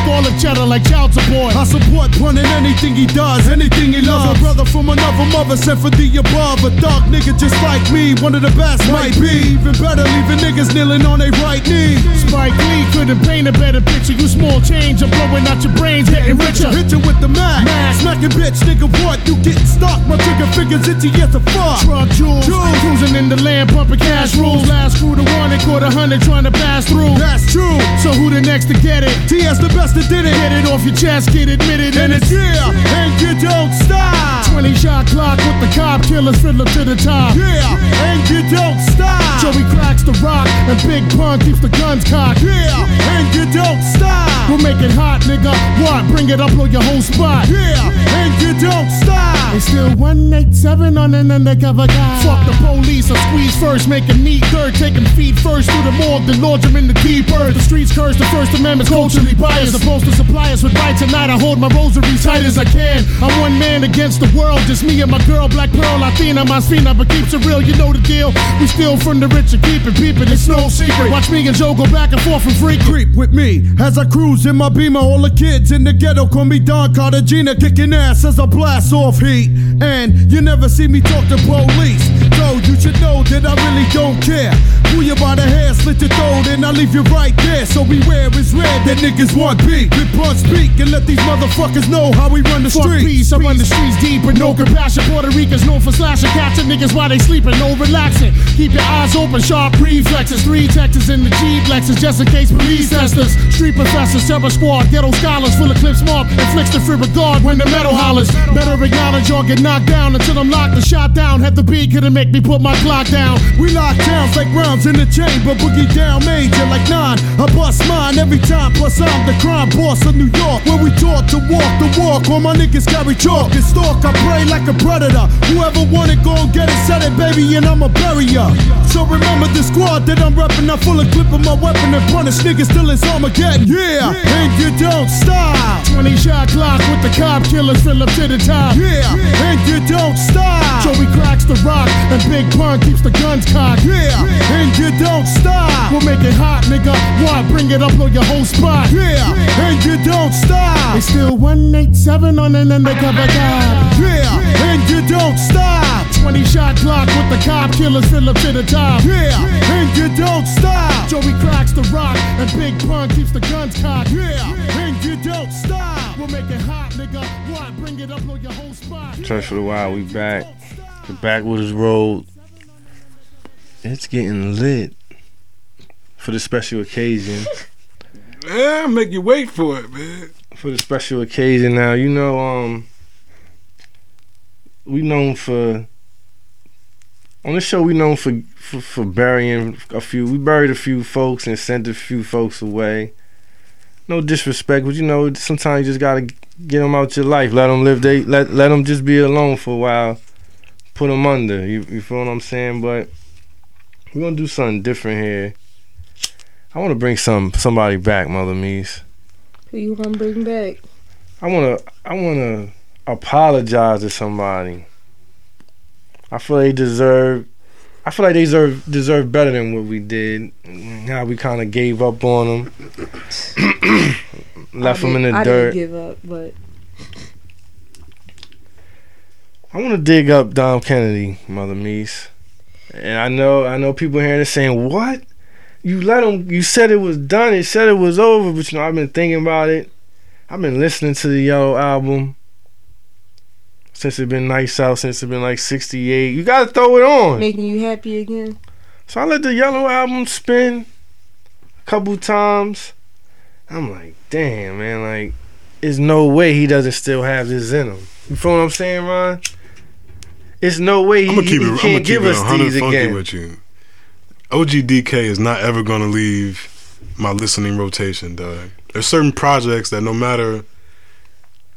all the cheddar like child support. I support pun in anything he does, anything he loves. A brother from another mother sent for the above. A dark nigga just like me, one of the best might be. Even better, leaving niggas kneeling on their right knee. Spike Lee couldn't paint a better picture. You small change, I'm blowing out your brains, getting richer. Hit you with the Mac, smacking bitch, nigga. What? You getting stuck? My trigger fingers itchy as a fuck. Truck jewels, cruising in the land, pumping cash rules. Last crew to one and caught a hundred trying to pass through. That's true. So who the next to get it? TS the best did it. Get it off your chest, get admitted, and it's yeah, and you don't stop. 20 shot Glock with the cop killers fiddler to the top. Yeah, and you don't stop. Joey Crack's the rock and Big Pun keeps the guns cocked. Yeah, and you don't stop. We'll make it hot, nigga. What? Bring it up on your whole spot. Yeah, and you don't stop. It's still 187 on an undercover guy. Fuck the police, I squeeze first, make a neat take him feet first through the morgue, then launch him in the deep earth. The streets curse, the First Amendment's culturally biased. To supply us with tonight. I hold my rosary tight as I can. I'm one man against the world, just me and my girl, Black Pearl, Latina, my but keeps it real, you know the deal. We steal from the rich and keep it peeping, it's no secret. Watch me and Joe go back and forth and freak. Creep with me as I cruise in my beamer. All the kids in the ghetto call me Don Cartagena, kicking ass as I blast off heat. And you never see me talk to police. So you should know that I really don't care. Pull you by the hair, slit your throat, and I leave you right there. So beware, it's red that niggas want beat. Rip on speak and let these motherfuckers know how we run the Fuck streets. peace, I run the streets deep with no compassion. Puerto Ricans known for slashing, catching niggas while they sleeping, no relaxing. Keep your eyes open, sharp reflexes. Three Texas in the G Lexus, just in case police testers. Street professors, terror squad, ghetto scholars, full of clips marked, inflicts the free regard when the metal hollers. Better acknowledge or get knocked down until I'm locked and shot down. Had the beat couldn't make me put my clock down. We lock towns like rounds in the chamber, boogie down major like nine. I bust mine every time, plus I'm the crime boss of New York. Where we taught to walk the walk, all my niggas carry chalk and stalk. I pray like a predator. Whoever want it, go get it, set it, baby, and I'ma bury ya. So remember the squad that I'm reppin', I'm full of clip of my weapon and punish niggas till it's Armageddon. Yeah, and you don't stop. 20 shot Glock with the cop killers fill up to the top. Yeah, and you don't stop. Joey Crack's the rock and Big Pun keeps the guns cocked. Yeah, and you don't stop. We'll make it hot, nigga. Why Bring it up on your whole spot. Yeah, and you don't stop. It's still 187 on an undercover guy. Yeah, and you don't stop. 20 shot Glock with the cop killers fill up to the top. Yeah, and you don't stop. Joey Crack's the rock and Big Pun keeps the guns cocked. Yeah, and you don't stop. We'll make it hot, nigga. What? Bring it up on your whole spot. Church for the Wild, we back. The Backwoods Road. It's getting lit for the special occasion. Yeah, make you wait for it, man. For the special occasion now, you know, um, we known for on this show we known for, for for burying a few. We buried a few folks and sent a few folks away. No disrespect, but you know sometimes you just gotta get them out your life. Let them live. They let let them just be alone for a while. Put them under. You you feel what I'm saying? But we're gonna do something different here. I want to bring some somebody back, Mother Mies. Who you want to bring back? I wanna I wanna apologize to somebody. I feel they deserve I feel like they deserve deserve better than what we did. How we kind of gave up on them, left them in the I dirt. didn't give up, but I want to dig up Dom Kennedy, Mother Meese. and I know I know people hearing this saying, "What? You let him? You said it was done. You said it was over." But you know, I've been thinking about it. I've been listening to the Yellow album since it's been nice out. Since it's been like '68. You gotta throw it on. making you happy again. So I let the Yellow album spin a couple times. I'm like, damn, man, like, there's no way he doesn't still have this in him. You feel what I'm saying, Ron? It's no way he, I'm gonna keep he it. I'm can't gonna keep give it us these funky again. with you. OGDK is not ever gonna leave my listening rotation, dog. There's certain projects that no matter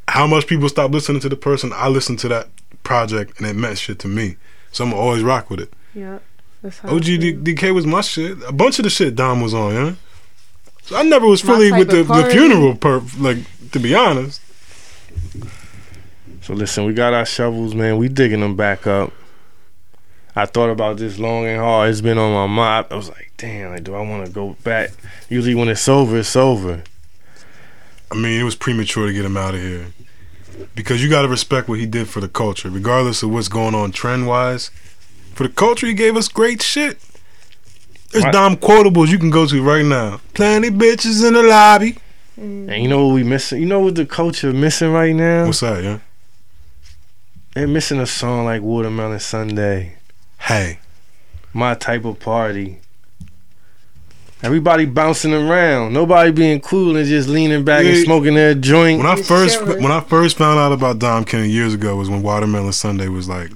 how much people stop listening to the person, I listen to that project and it meant shit to me. So I'm gonna always rock with it. Yeah, that's how. OGDK was my shit. A bunch of the shit Dom was on, yeah. So I never was fully with the, the funeral perp, like to be honest. So listen, we got our shovels, man. We digging them back up. I thought about this long and hard. It's been on my mind. I was like, damn, like, do I want to go back? Usually when it's over, it's over. I mean, it was premature to get him out of here because you got to respect what he did for the culture, regardless of what's going on trend wise. For the culture, he gave us great shit. There's Right. Dom quotables you can go to right now. Plenty bitches in the lobby. Mm. And you know what we missing? You know what the culture missing right now? What's that, yeah? They're missing a song like Watermelon Sunday. Hey, My type of party. Everybody bouncing around. Nobody being cool and just leaning back and smoking their joint. when I Just first chilling. when I first found out about Dom Kennedy years ago was when Watermelon Sunday was like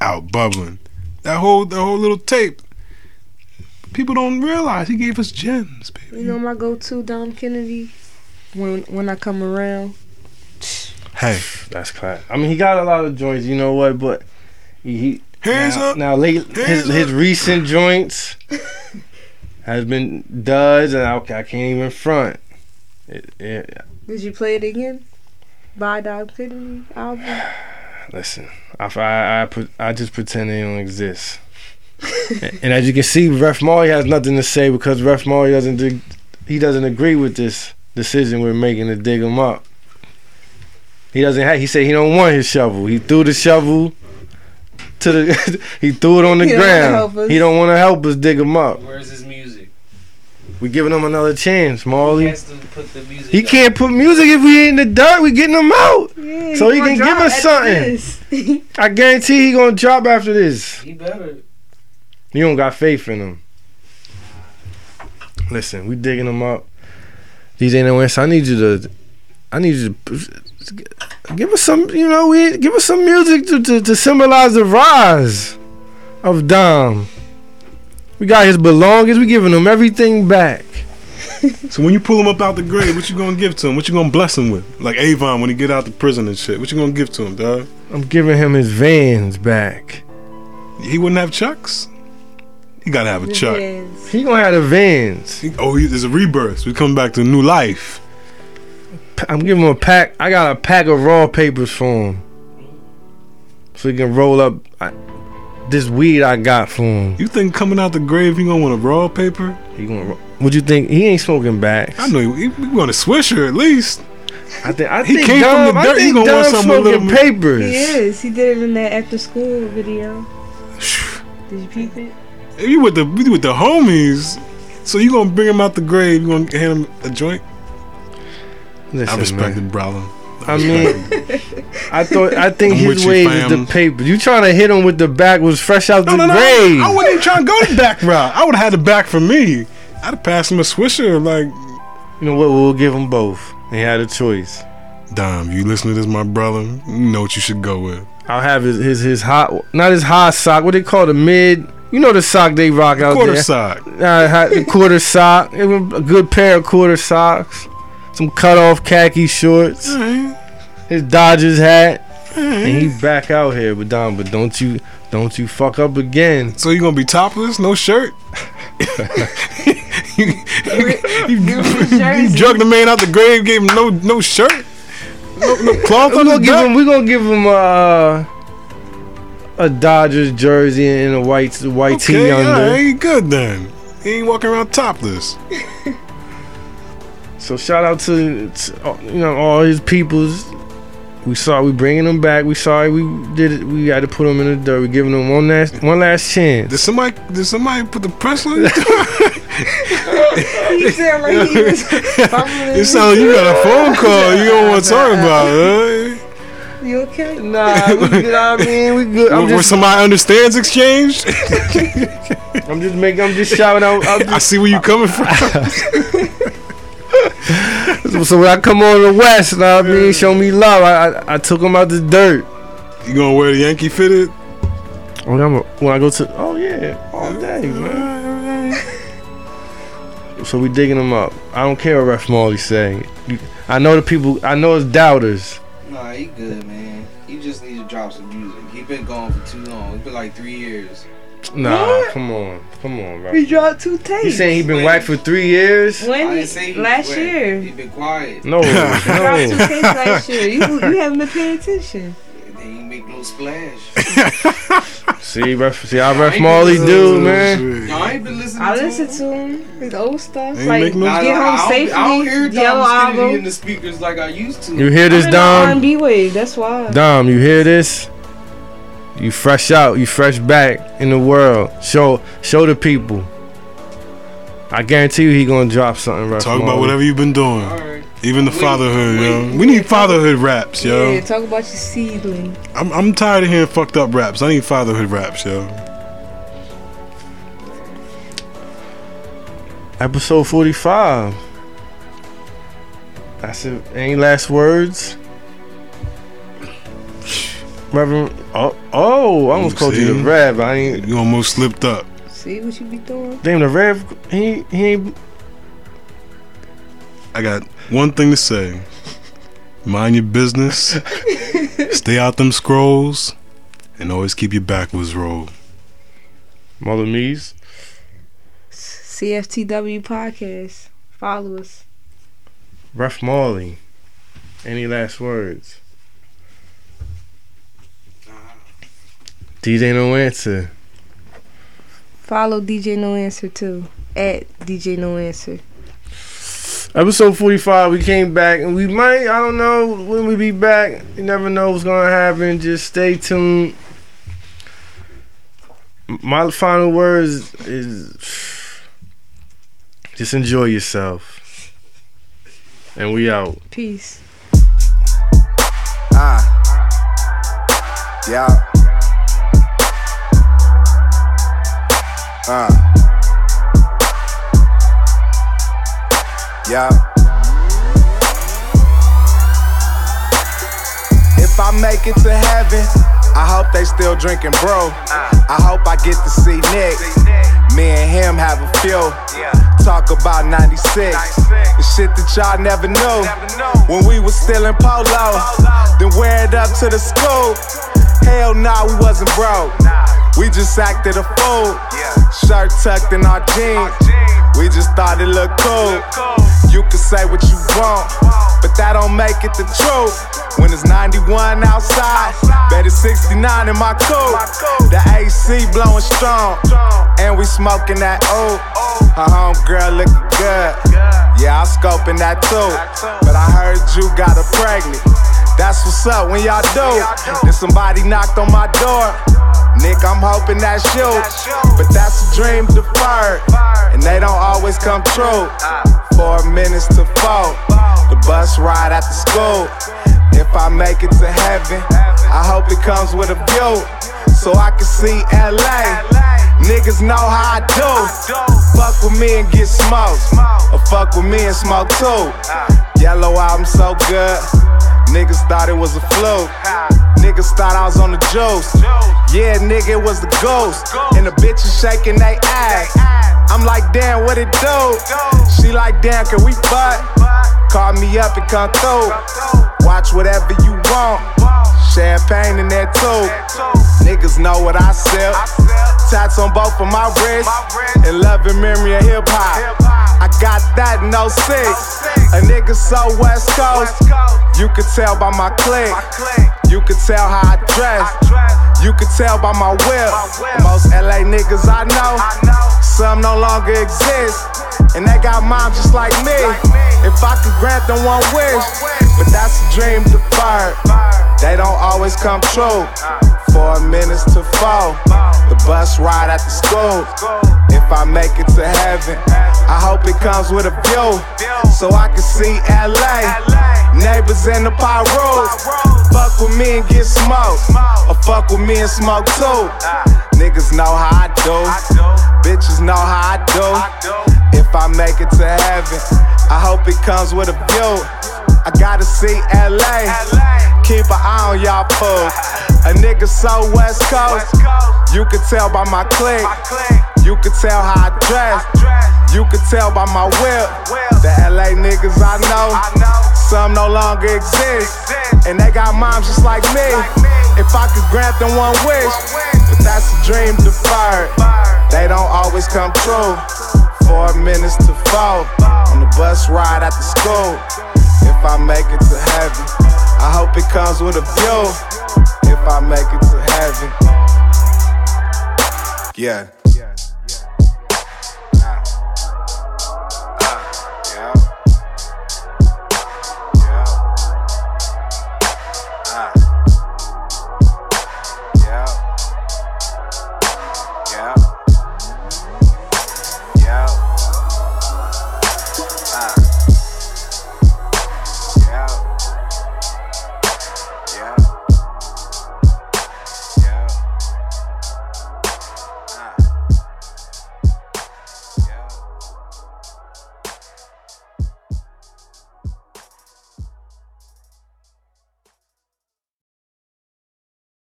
out bubbling. That whole that whole little tape. People don't realize he gave us gems, baby. You know my go-to Dom Kennedy when when I come around. Hey, That's class. I mean, he got a lot of joints. You know what? But he, he hands now, up. now late his Hands his recent joints has been duds, and I, I can't even front. It, it, Did you play it again? By Dom Kennedy album. listen, I, I I put I just pretend they don't exist. and, and as you can see, Ref Marley has nothing to say because Ref Marley doesn't dig, he doesn't agree with this decision we're making to dig him up. He doesn't have. He said he don't want his shovel. He threw the shovel to the. he threw it on the He don't ground. help us. He don't want to help us dig him up. Where's his music? We giving him another chance, He Marley. has to put the music. He can't put music if we in the dirt. We getting him out. Yeah, So he gonna can give us something. I guarantee he gonna drop after this. He better. You don't got faith in him. Listen, we digging him up. DJ No Answer, I need you to, I need you to give us some, you know, we give us some music to, to, to symbolize the rise of Dom. We got his belongings. We giving him everything back. So when you pull him up out the grave, what you gonna give to him? What you gonna bless him with? Like Avon when he get out the prison and shit. What you gonna give to him, dog? I'm giving him his vans back. He wouldn't have chucks. He gotta have a chuck. He gonna have the vans. He- oh, he, there's a rebirth. We come back to new life. I'm giving him a pack. I got a pack of raw papers for him, so he can roll up I, this weed I got for him. You think coming out the grave he gonna want a raw paper? He gonna. ro- What you think? He ain't smoking back. I know he, he want a swisher at least. I think. I He think came from Dom, the I dirt, he gonna want Dom something a smoking papers. He is. He did it in that after school video. Did you peep it? You with the you with the homies, so you gonna bring him out the grave? You gonna hand him a joint? Listen, I respect man. brother. I mean, I thought. I think I'm his you, is the paper. You trying to hit him with the back was fresh out No, the no, no. grave. I wasn't even trying to go the back route. I would have had the back for me. I'd have passed him a swisher. Like, You know what? We'll give him both. He had a choice. Dom, you listen to this, my brother. You know what you should go with. I'll have his his his hot, not his hot sock. What they call the mid? You know the sock they rock out Quarter there. Quarter sock. Uh, had the quarter sock. It was a good pair of quarter socks. Some cut off khaki shorts. Alright, His Dodgers hat. alright. And he back out here, but Don, but don't you don't you fuck up again. So you gonna be topless, no shirt? you, you, Give you drug the man out the grave, gave him no no shirt, no, no cloth We're on gonna his give back. him we gonna give him a a Dodgers jersey and a white white tee Okay, under. alright, he good then. He ain't walking around topless. So shout out to, to you know all his peoples. We saw we bringing them back. We sorry we did it. We had to put them in the dirt. We giving them one last one last chance. Did somebody did somebody put the press on you? He sound like he was fumbling. it sounds like you got a phone call. You don't want to talk about it. Huh? You okay? Nah, we good. I mean, we good. I'm Where just, somebody understands exchange. I'm just making. I'm just shouting out. I'm I see where you coming from. Just, so when I come on the west, know what I mean, show me love. I, I I took him out the dirt. You gonna wear the Yankee fitted? Oh, when, I'm, when I go to, oh yeah, all day, man. So we digging him up. I don't care what Ref Marley say. You- I know the people. I know it's doubters. Nah, he good, man. He just needs to drop some music. He been gone for too long. It's been like three years. Nah, What? come on, come on, bro. He dropped two tapes. You saying he been whacked for three years? when I he, didn't say he last wet. year. He been quiet. No, Dropped two no. tapes last year. You you haven't been paying attention. They ain't make no splash. See, ref, see how Ref ain't Marley do, man. shit. Y'all ain't been listening I listen to him. His old stuff. Ain't like make no- Get Home I don't, Safely. I don't hear Yellow Dom album. in the speakers like I used to. You hear this, I'm in the Dom? R&B wave. That's why. Dom, you hear this? You fresh out, you fresh back in the world. Show, show the people. I guarantee you, he gonna drop something. Ref Talk about whatever you've been doing. Alright. Even the Wait, fatherhood, wait. yo. We need fatherhood raps, yo. Yeah, talk about your seedling. I'm I'm tired of hearing fucked up raps. I need fatherhood raps, yo. Episode forty-five. That's it. Any last words? Reverend, oh, I almost called you the see? Rev. I ain't. You almost slipped up. See what you be doing? Damn, the Rev. He he ain't. I got one thing to say. Mind your business. Stay out them scrolls. And always keep your backwards roll. Mother Mees. CFTW podcast. Follow us. Ref Marley. Any last words? DJ No Answer. Follow DJ No Answer too. At DJ No Answer. Episode 45, we came back and we might, I don't know when we be back. You never know what's going to happen. Just stay tuned. My final words is just enjoy yourself. And we out. Peace. Ah. Yeah. Ah. Yeah. If I make it to heaven, I hope they still drinking, bro. I hope I get to see Nick. Me and him have a few. Talk about 96. The shit that y'all never knew. When we was still in polo, then wear it up to the school. Hell nah, we wasn't broke. We just acted a fool. Shirt tucked in our jeans. We just thought it looked cool. You can say what you want, but that don't make it the truth. When it's 91 outside, bet it's 69 in my coupe. The AC blowing strong, and we smoking that oat. Her homegirl looking good. Yeah, I'm scoping that too. But I heard you got her pregnant. That's what's up when y'all do. Then somebody knocked on my door. Nick, I'm hoping that's you. But that's a dream deferred. And they don't always come true. Four minutes to four. The bus ride after school. If I make it to heaven, I hope it comes with a view. So I can see LA. Niggas know how I do. Fuck with me and get smoked. Or fuck with me and smoke too. Yellow album so good. Niggas thought it was a fluke. Niggas thought I was on the juice. Yeah, nigga, it was the ghost. And the bitches shaking they ass. I'm like, damn, what it do? She like, damn, can we fuck? Call me up and come through. Watch whatever you want. Champagne in there too. Niggas know what I sell. Tats on both of my wrists. And love and memory of hip hop. I got that in 06. A nigga so West Coast. You could tell by my click. You could tell how I dress. You could tell by my whip. Most LA niggas I know. Some no longer exist. And they got moms just like me. If I could grant them one wish. But that's a dream deferred. They don't always come true. Four minutes to four. The bus ride at the school. If I make it to heaven, I hope it comes with a view. So I can see LA. Neighbors in the pyros. Fuck with me and get smoked. Or fuck with me and smoke too. Niggas know how I do. Bitches know how I do. If I make it to heaven, I hope it comes with a view. I gotta see LA. Keep an eye on y'all fools. A nigga so West Coast. You can tell by my click. You can tell how I dress. You can tell by my whip. The LA niggas I know. Some no longer exist. And they got moms just like me. If I could grant them one wish, but that's a dream deferred. They don't always come true. Four minutes to four on the bus ride after school. If I make it to heaven, I hope it comes with a view. If I make it to heaven, yeah.